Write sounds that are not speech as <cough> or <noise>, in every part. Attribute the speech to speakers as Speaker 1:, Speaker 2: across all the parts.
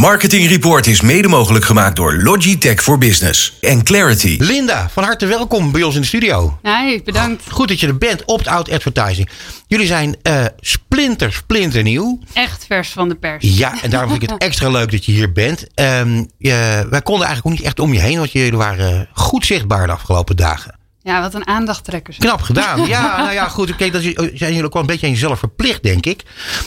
Speaker 1: Marketing Report is mede mogelijk gemaakt door Logitech for Business en Clarity.
Speaker 2: Linda, van harte welkom bij ons in de studio.
Speaker 3: Nee, bedankt.
Speaker 2: Goed dat je er bent, Opt-out Advertising. Jullie zijn uh, splinter, splinter nieuw.
Speaker 3: Echt vers van de pers.
Speaker 2: Ja, en daarom vind ik het <laughs> extra leuk dat je hier bent. Um, je, wij konden eigenlijk ook niet echt om je heen, want jullie waren goed zichtbaar de afgelopen dagen.
Speaker 3: Ja, wat een aandachttrekkers.
Speaker 2: Knap gedaan. <laughs> Ja, nou ja, goed. Kijk, dat zijn jullie ook wel een beetje aan jezelf verplicht, denk ik.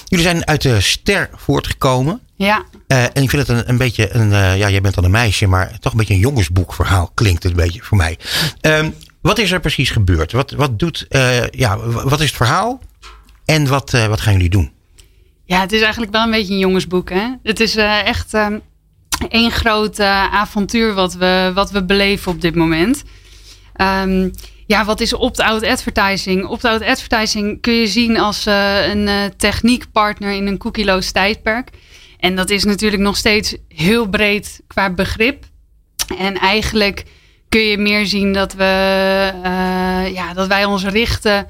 Speaker 2: Jullie zijn uit de ster voortgekomen.
Speaker 3: Ja.
Speaker 2: Uh, en ik vind het een, een beetje een, uh, ja, jij bent dan een meisje, maar toch een beetje een jongensboekverhaal klinkt het een beetje voor mij. Um, wat is er precies gebeurd? Wat, wat doet, uh, ja, wat is het verhaal? En wat, wat gaan jullie doen?
Speaker 3: Ja, het is eigenlijk wel een beetje een jongensboek. Hè? Het is echt um, één groot avontuur wat we, wat we beleven op dit moment. Um, ja, wat is opt-out advertising? Opt-out advertising kun je zien als een techniekpartner in een cookieloos tijdperk. En dat is natuurlijk nog steeds heel breed qua begrip. En eigenlijk kun je meer zien dat, we, uh, ja, dat wij ons richten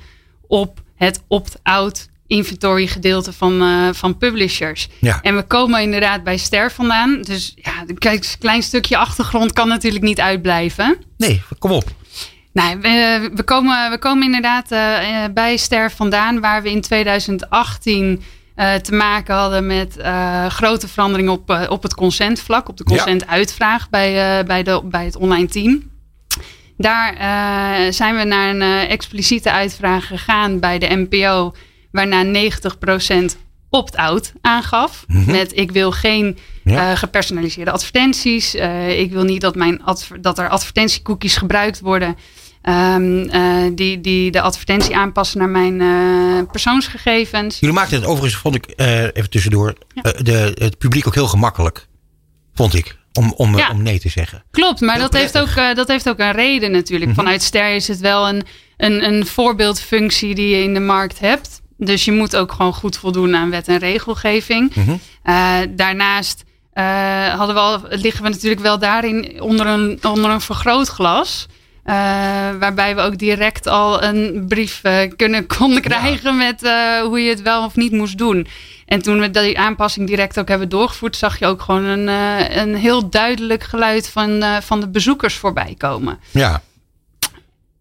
Speaker 3: op het opt-out inventory gedeelte van, uh, van publishers.
Speaker 2: Ja.
Speaker 3: En we komen inderdaad bij Ster vandaan. Dus ja, een klein stukje achtergrond kan natuurlijk niet uitblijven.
Speaker 2: Nee, kom op.
Speaker 3: Nou, we, we, komen, we komen inderdaad uh, bij Ster vandaan, waar we in 2018 uh, te maken hadden met uh, grote veranderingen op, op het consentvlak, op de consentuitvraag bij, bij, de, bij het online team. Daar zijn we naar een expliciete uitvraag gegaan bij de NPO, waarna 90% opt-out aangaf. Mm -hmm. Met ik wil geen ja. gepersonaliseerde advertenties. Ik wil niet dat, mijn dat er advertentiecookies gebruikt worden. Um, uh, die, die de advertentie aanpassen naar mijn persoonsgegevens.
Speaker 2: Jullie maakten het overigens, vond ik even tussendoor, ja. de, het publiek ook heel gemakkelijk. Vond ik. Om, om, ja. om nee te zeggen.
Speaker 3: Klopt, maar dat heeft, ook, dat heeft ook een reden natuurlijk. Mm -hmm. Vanuit Ster is het wel een, een, een voorbeeldfunctie die je in de markt hebt. Dus je moet ook gewoon goed voldoen aan wet en regelgeving.
Speaker 2: Mm -hmm.
Speaker 3: uh, daarnaast hadden we al, liggen we natuurlijk wel daarin onder een, onder een vergrootglas. Uh, waarbij we ook direct al een brief kunnen, <laughs> konden krijgen ja. met hoe je het wel of niet moest doen. En toen we die aanpassing direct ook hebben doorgevoerd, zag je ook gewoon een, een heel duidelijk geluid van, van de bezoekers voorbij komen.
Speaker 2: Ja.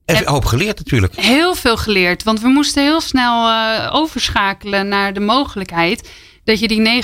Speaker 2: En een hoop geleerd natuurlijk.
Speaker 3: Heel veel geleerd. Want we moesten heel snel overschakelen naar de mogelijkheid dat je die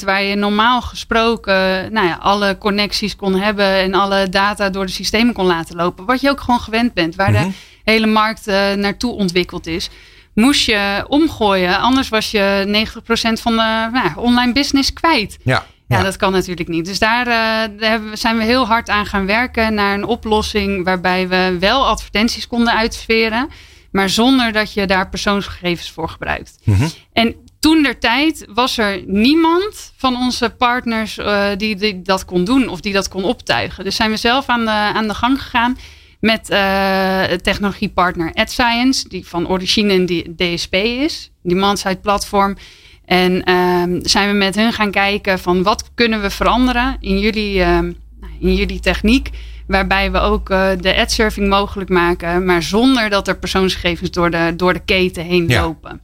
Speaker 3: 90% waar je normaal gesproken nou ja, alle connecties kon hebben en alle data door de systemen kon laten lopen. Wat je ook gewoon gewend bent, waar mm -hmm. de hele markt uh, naartoe ontwikkeld is. Moest je omgooien, anders was je 90% van de nou, online business kwijt.
Speaker 2: Ja.
Speaker 3: Ja, ja, dat kan natuurlijk niet. Dus daar, uh, daar zijn we heel hard aan gaan werken naar een oplossing waarbij we wel advertenties konden uitsferen, maar zonder dat je daar persoonsgegevens voor gebruikt.
Speaker 2: Mm -hmm.
Speaker 3: En toen der tijd was er niemand van onze partners uh, die, die, dat kon doen of die dat kon optuigen. Dus zijn we zelf aan de, aan de gang gegaan met uh, technologiepartner AdScience, die van origine een DSP is, die man-side platform. En um, zijn we met hun gaan kijken van wat kunnen we veranderen in jullie, um, in jullie techniek. Waarbij we ook uh, de ad-serving mogelijk maken. Maar zonder dat er persoonsgegevens door de, door de keten heen
Speaker 2: ja.
Speaker 3: lopen.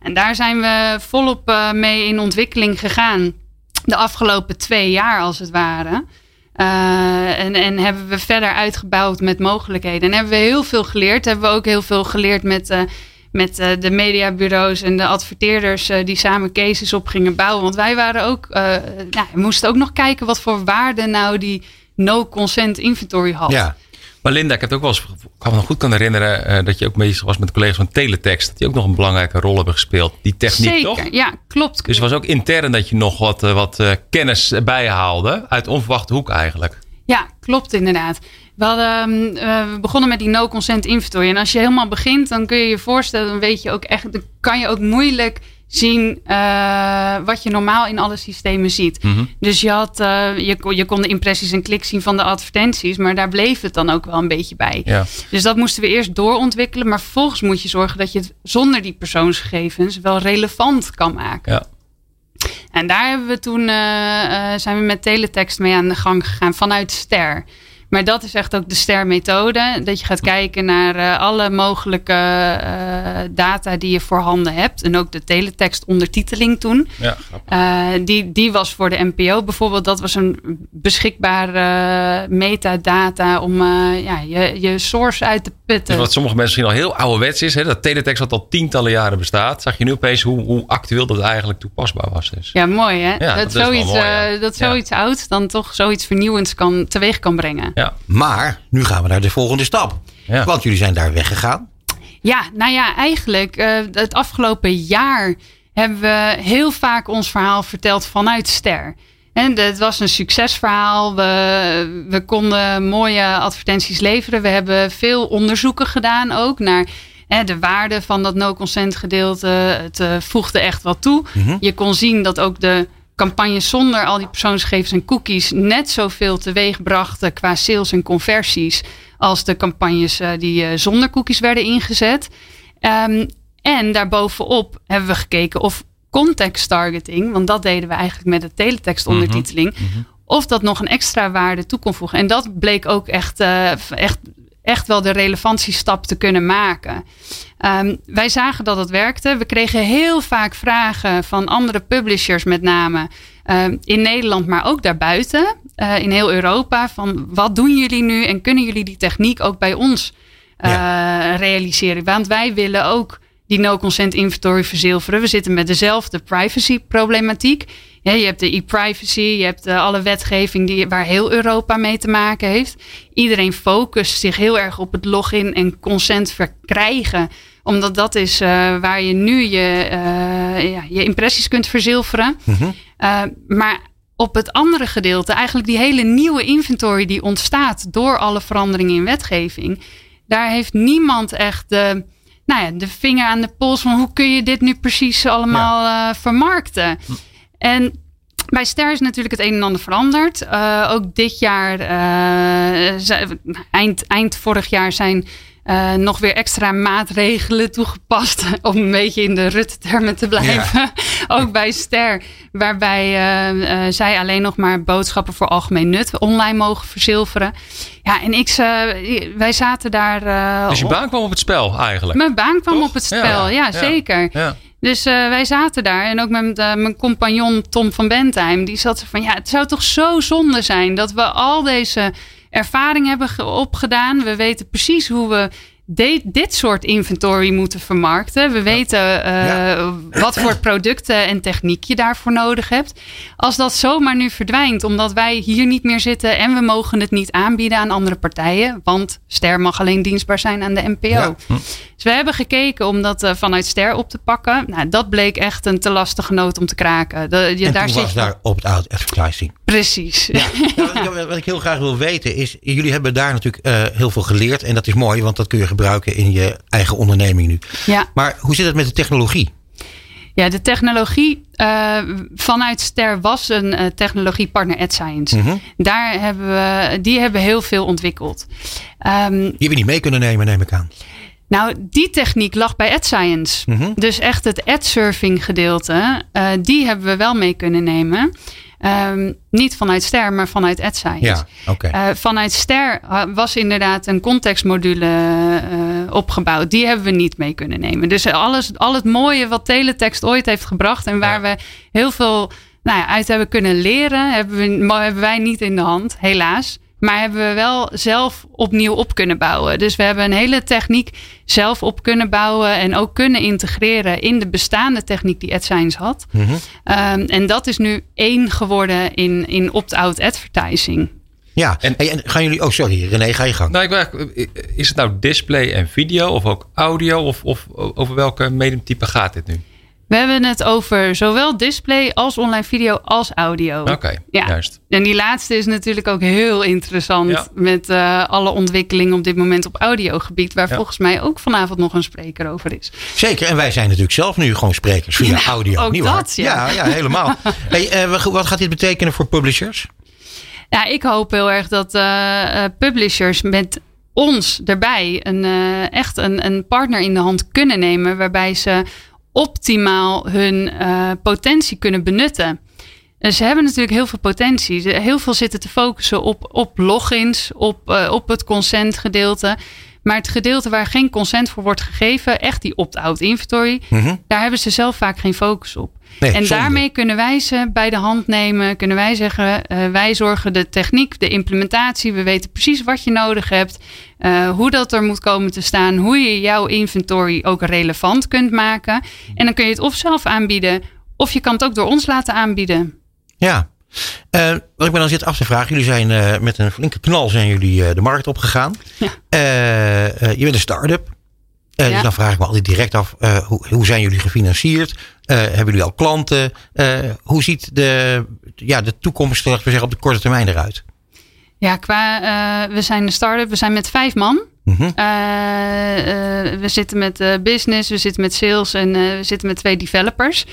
Speaker 3: En daar zijn we volop uh, mee in ontwikkeling gegaan. De afgelopen twee jaar als het ware. Uh, en, en hebben we verder uitgebouwd met mogelijkheden. En hebben we heel veel geleerd. Hebben we ook heel veel geleerd met met uh, de mediabureaus en de adverteerders die samen cases op gingen bouwen. Want wij waren ook, nou, we moesten ook nog kijken wat voor waarde nou die no-consent inventory had.
Speaker 4: Ja. Maar Linda, ik heb het ook wel eens, ik kan me nog goed kan herinneren dat je ook bezig was met collega's van Teletext. Dat die ook nog een belangrijke rol hebben gespeeld. Die techniek
Speaker 3: Zeker,
Speaker 4: toch?
Speaker 3: ja, klopt.
Speaker 4: Dus het was ook intern dat je nog wat, wat kennis bijhaalde. Uit onverwachte hoek eigenlijk.
Speaker 3: Ja, klopt inderdaad. We, hadden, uh, we begonnen met die no-consent inventory. En als je helemaal begint, dan kun je je voorstellen, dan weet je ook echt, dan kan je ook moeilijk zien uh, wat je normaal in alle systemen ziet.
Speaker 4: Mm -hmm.
Speaker 3: Dus je, had, uh, je, je kon de impressies en kliks zien van de advertenties, maar daar bleef het dan ook wel een beetje bij.
Speaker 4: Ja.
Speaker 3: Dus dat moesten we eerst doorontwikkelen, maar vervolgens moet je zorgen dat je het zonder die persoonsgegevens wel relevant kan maken.
Speaker 4: Ja.
Speaker 3: En daar hebben we toen, zijn we met teletext mee aan de gang gegaan vanuit Ster. Maar dat is echt ook de stermethode. Dat je gaat kijken naar uh, alle mogelijke uh, data die je voorhanden hebt. En ook de teletext ondertiteling toen. Ja, uh, die, die was voor de NPO bijvoorbeeld. Dat was een beschikbare metadata om ja, je, je source uit te putten.
Speaker 4: Dus wat sommige mensen misschien al heel ouderwets is. Hè, dat teletext wat al tientallen jaren bestaat. Zag je nu opeens hoe, hoe actueel dat eigenlijk toepasbaar was. Dus.
Speaker 3: Ja, mooi hè. Ja, dat, dat, zoiets, mooi, dat zoiets oud dan toch zoiets vernieuwends kan, teweeg kan brengen.
Speaker 2: Ja. Maar nu gaan we naar de volgende stap. Ja. Want jullie zijn daar weggegaan.
Speaker 3: Ja, nou ja, eigenlijk uh, het afgelopen jaar hebben we heel vaak ons verhaal verteld vanuit Ster. En het was een succesverhaal. We, we konden mooie advertenties leveren. We hebben veel onderzoeken gedaan ook naar hè, de waarde van dat no-consent gedeelte. Het uh, voegde echt wat toe. Mm -hmm. Je kon zien dat ook de campagnes zonder al die persoonsgegevens en cookies net zoveel teweeg brachten qua sales en conversies als de campagnes uh, die uh, zonder cookies werden ingezet. Um, en daarbovenop hebben we gekeken of context targeting, want dat deden we eigenlijk met de teletekstondertiteling, mm -hmm. of dat nog een extra waarde toe kon voegen. En dat bleek ook echt, uh, echt, echt wel de relevantiestap te kunnen maken. Um, wij zagen dat het werkte. We kregen heel vaak vragen van andere publishers, met name uh, in Nederland, maar ook daarbuiten, uh, in heel Europa. Van wat doen jullie nu en kunnen jullie die techniek ook bij ons uh, ja. realiseren? Want wij willen ook die no-consent inventory verzilveren. We zitten met dezelfde privacy-problematiek. Ja, je hebt de e-privacy, je hebt uh, alle wetgeving die, waar heel Europa mee te maken heeft. Iedereen focust zich heel erg op het login en consent verkrijgen omdat dat is uh, waar je nu je, uh, ja, je impressies kunt verzilveren. Mm -hmm. uh, maar op het andere gedeelte, eigenlijk die hele nieuwe inventory die ontstaat door alle veranderingen in wetgeving. Daar heeft niemand echt de, nou ja, de vinger aan de pols van hoe kun je dit nu precies allemaal ja. vermarkten. Hm. En bij Ster is natuurlijk het een en ander veranderd. Uh, ook dit jaar, uh, eind, eind vorig jaar zijn uh, nog weer extra maatregelen toegepast. <laughs> Om een beetje in de Rutte-termen te blijven. Ja. <laughs> Ook bij Ster. Waarbij uh, uh, zij alleen nog maar boodschappen voor algemeen nut online mogen verzilveren. Ja, en ik, wij zaten daar.
Speaker 4: dus je baan kwam op het spel eigenlijk?
Speaker 3: Mijn baan kwam Toch? op het spel, ja, ja zeker. Ja. Dus uh, wij zaten daar en ook met uh, mijn compagnon Tom van Bentheim. Die zat van ja, het zou toch zo zonde zijn dat we al deze ervaring hebben opgedaan. We weten precies hoe we de, dit soort inventory moeten vermarkten. We weten uh, ja. wat voor <clears throat> producten en techniek je daarvoor nodig hebt. Als dat zomaar nu verdwijnt, omdat wij hier niet meer zitten en we mogen het niet aanbieden aan andere partijen, want Ster mag alleen dienstbaar zijn aan de NPO. Ja. Hm. Dus we hebben gekeken om dat uh, vanuit Ster op te pakken. Nou, dat bleek echt een te lastige noot om te kraken. De,
Speaker 2: je, en daar zit was daar opt-out advertising.
Speaker 3: Precies. Ja.
Speaker 2: ja, wat, wat, ik heel graag wil weten is, jullie hebben daar natuurlijk uh, heel veel geleerd en dat is mooi, want dat kun je gebruiken in je eigen onderneming nu.
Speaker 3: Ja.
Speaker 2: Maar hoe zit het met de technologie?
Speaker 3: Ja, de technologie uh, vanuit Ster was een uh, technologiepartner AdScience. Mm -hmm. Daar hebben we, die hebben heel veel ontwikkeld.
Speaker 2: Um, die hebben niet mee kunnen nemen, neem ik aan.
Speaker 3: Nou, die techniek lag bij AdScience. Mm -hmm. Dus echt het ad-surfing gedeelte, uh, die hebben we wel mee kunnen nemen. Um, niet vanuit Ster, maar vanuit AdScience.
Speaker 2: Ja, okay.
Speaker 3: uh, vanuit Ster was inderdaad een contextmodule uh, opgebouwd. Die hebben we niet mee kunnen nemen. Dus alles, al het mooie wat teletext ooit heeft gebracht en waar ja. we heel veel nou ja, uit hebben kunnen leren, hebben, we, hebben wij niet in de hand, helaas. Maar hebben we wel zelf opnieuw op kunnen bouwen. Dus we hebben een hele techniek zelf op kunnen bouwen. En ook kunnen integreren in de bestaande techniek die AdScience had. Mm -hmm. um, en dat is nu één geworden in, in opt-out advertising.
Speaker 2: Ja, en, en, gaan jullie. Oh, sorry, René, ga je gang.
Speaker 4: Nou, ik, is het nou display en video of ook audio? Of, of over welke mediumtype gaat dit nu?
Speaker 3: We hebben het over zowel display als online video als audio.
Speaker 4: Oké, okay,
Speaker 3: ja.
Speaker 4: juist.
Speaker 3: En die laatste is natuurlijk ook heel interessant ja. met uh, alle ontwikkelingen op dit moment op audiogebied, waar ja. volgens mij ook vanavond nog een spreker over is.
Speaker 2: Zeker, en wij zijn natuurlijk zelf nu gewoon sprekers via
Speaker 3: nou,
Speaker 2: audio.
Speaker 3: Ook
Speaker 2: Niet
Speaker 3: dat,
Speaker 2: waar? Ja. ja, ja, helemaal. <laughs> hey, uh, wat gaat dit betekenen voor publishers?
Speaker 3: Ja, ik hoop heel erg dat uh, publishers met ons erbij een, echt een, een partner in de hand kunnen nemen, waarbij ze optimaal hun uh, potentie kunnen benutten. Eh, ze hebben natuurlijk heel veel potentie. Heel veel zitten te focussen op, op logins, op, eh, op het consent-gedeelte. Maar het gedeelte waar geen consent voor wordt gegeven, echt die opt-out inventory,
Speaker 2: Mhm.
Speaker 3: daar hebben ze zelf vaak geen focus op.
Speaker 2: Nee,
Speaker 3: en
Speaker 2: zonde.
Speaker 3: daarmee kunnen wij ze bij de hand nemen. Kunnen wij zeggen, eh, wij zorgen de techniek, de implementatie. We weten precies wat je nodig hebt. eh, hoe dat er moet komen te staan. Hoe je jouw inventory ook relevant kunt maken. En dan kun je het of zelf aanbieden. Of je kan het ook door ons laten aanbieden.
Speaker 2: Ja. Eh, wat ik me dan zit af te vragen. Jullie zijn eh, met een flinke knal zijn jullie eh, de markt opgegaan.
Speaker 3: Ja.
Speaker 2: Je bent een start-up.
Speaker 3: Ja.
Speaker 2: Dus dan vraag ik me altijd direct af. hoe, hoe zijn jullie gefinancierd? Hebben jullie al klanten? Hoe ziet de, ja, de toekomst we zeggen, op de korte termijn eruit?
Speaker 3: Ja, qua, we zijn een start-up. We zijn met vijf man. Eh, we zitten met business, we zitten met sales en we zitten met twee developers.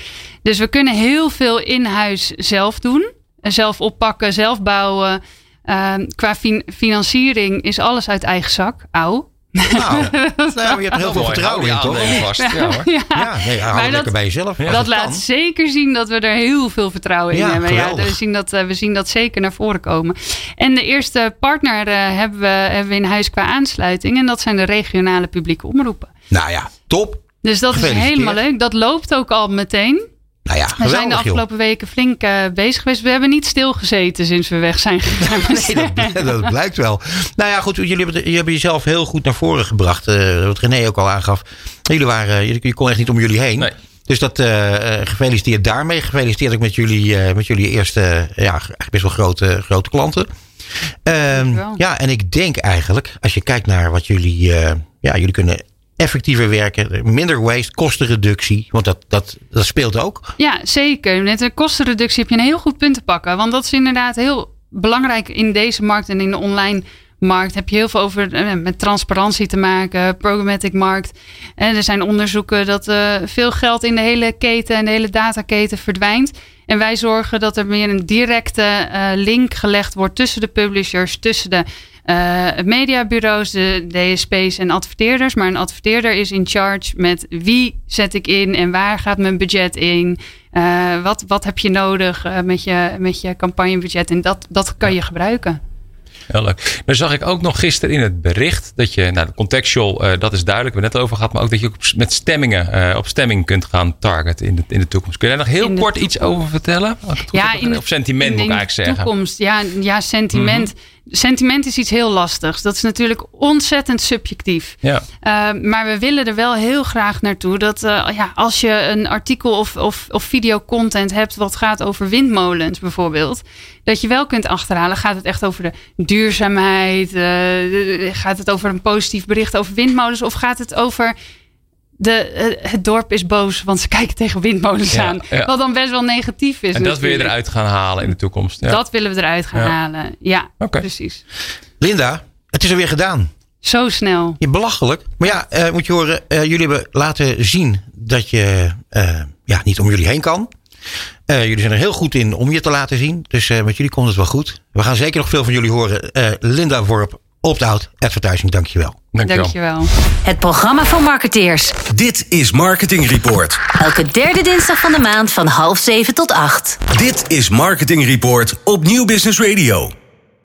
Speaker 3: Dus we kunnen heel veel in huis zelf doen. Zelf oppakken, zelf bouwen. Ehm, qua fin- financiering is alles uit eigen zak. Auw.
Speaker 2: Nou, <laughs> nou, je hebt heel veel vertrouwen in, toch?
Speaker 4: vast. Ja, hoor.
Speaker 3: Ja.
Speaker 2: Ja, nee, hou
Speaker 3: Maar
Speaker 2: lekker
Speaker 3: dat-
Speaker 2: bij jezelf.
Speaker 3: Dat laat
Speaker 2: kan.
Speaker 3: zeker zien dat we er heel veel vertrouwen in
Speaker 2: Ja,
Speaker 3: hebben. Ja, we, zien dat, eh, we zien dat zeker naar voren komen. En de eerste partner eh, hebben, we, hebben we in huis qua aansluiting. En dat zijn de regionale publieke omroepen.
Speaker 2: Nou ja, top.
Speaker 3: Dus dat is helemaal leuk. Dat loopt ook al meteen.
Speaker 2: Nou ja,
Speaker 3: We zijn de
Speaker 2: joh.
Speaker 3: afgelopen weken flink eh, bezig geweest. We hebben niet stilgezeten sinds we weg zijn gegaan. <laughs>
Speaker 2: Nee, dat, dat blijkt wel. Nou ja, goed. Jullie hebben, jullie hebben jezelf heel goed naar voren gebracht. eh, wat René ook al aangaf. Jullie waren, je, je kon echt niet om jullie heen.
Speaker 4: Nee.
Speaker 2: Dus dat eh, eh, gefeliciteerd daarmee. Gefeliciteerd ook met jullie, eh, met jullie eerste, eh, ja, eigenlijk best wel grote, grote klanten. Ehm, ja, en ik denk eigenlijk, als je kijkt naar wat jullie, eh, ja, jullie kunnen effectiever werken, minder waste, kostenreductie, want dat, dat, dat speelt ook.
Speaker 3: Ja, zeker. Met de kostenreductie heb je een heel goed punt te pakken. Want dat is inderdaad heel belangrijk in deze markt en in de online markt. Heb je heel veel over eh, met transparantie te maken, programmatic markt. En er zijn onderzoeken dat eh, veel geld in de hele keten en de hele dataketen verdwijnt. En wij zorgen dat er meer een directe eh, link gelegd wordt tussen de publishers, tussen de eh, mediabureaus, de DSP's en adverteerders. Maar een adverteerder is in charge met wie zet ik in en waar gaat mijn budget in. Eh, wat, wat heb je nodig eh, met, je, met je campagnebudget? En dat, dat kan je gebruiken.
Speaker 4: Heel leuk. Dan zag ik ook nog gisteren in het bericht dat je, nou, de contextual, eh, dat is duidelijk, we hebben het net over gehad, maar ook dat je ook op- met stemmingen, eh, op stemming kunt gaan targeten in de, in de toekomst. Kun je daar nog heel
Speaker 3: In
Speaker 4: kort iets over vertellen? Heb
Speaker 3: in de-
Speaker 4: of sentiment
Speaker 3: in
Speaker 4: moet ik eigenlijk zeggen. Mhm.
Speaker 3: Toekomst, ja, ja sentiment. Sentiment is iets heel lastigs. Dat is natuurlijk ontzettend subjectief.
Speaker 4: Ja.
Speaker 3: Uh, maar we willen er wel heel graag naartoe dat uh, ja, als je een artikel of, of, of videocontent hebt wat gaat over windmolens bijvoorbeeld, dat je wel kunt achterhalen. Gaat het echt over de duurzaamheid? Uh, gaat het over een positief bericht over windmolens? Of gaat het over de, uh, het dorp is boos, want ze <laughs> kijken tegen windmolens
Speaker 4: Ja,
Speaker 3: aan.
Speaker 4: ja.
Speaker 3: Wat dan best wel negatief is.
Speaker 4: En dat
Speaker 3: natuurlijk.
Speaker 4: wil je eruit gaan halen in de toekomst. Ja.
Speaker 3: Dat willen we eruit gaan
Speaker 4: Ja.
Speaker 3: halen. Ja, precies.
Speaker 2: Linda, het is alweer gedaan.
Speaker 3: Zo snel.
Speaker 2: Je belachelijk. Maar ja, eh, moet je horen, eh, jullie hebben laten zien dat je eh, ja, niet om jullie heen kan. Eh, jullie zijn er heel goed in om je te laten zien. Dus eh, met jullie komt het wel goed. We gaan zeker nog veel van jullie horen. Eh, Linda Worp, Opt-out Advertising, dankjewel.
Speaker 4: Dankjewel.
Speaker 3: Dankjewel.
Speaker 5: Het programma voor marketeers.
Speaker 1: Dit is Marketing Report.
Speaker 5: Elke derde dinsdag van de maand van half zeven tot acht.
Speaker 1: Dit is Marketing Report op Nieuw Business Radio.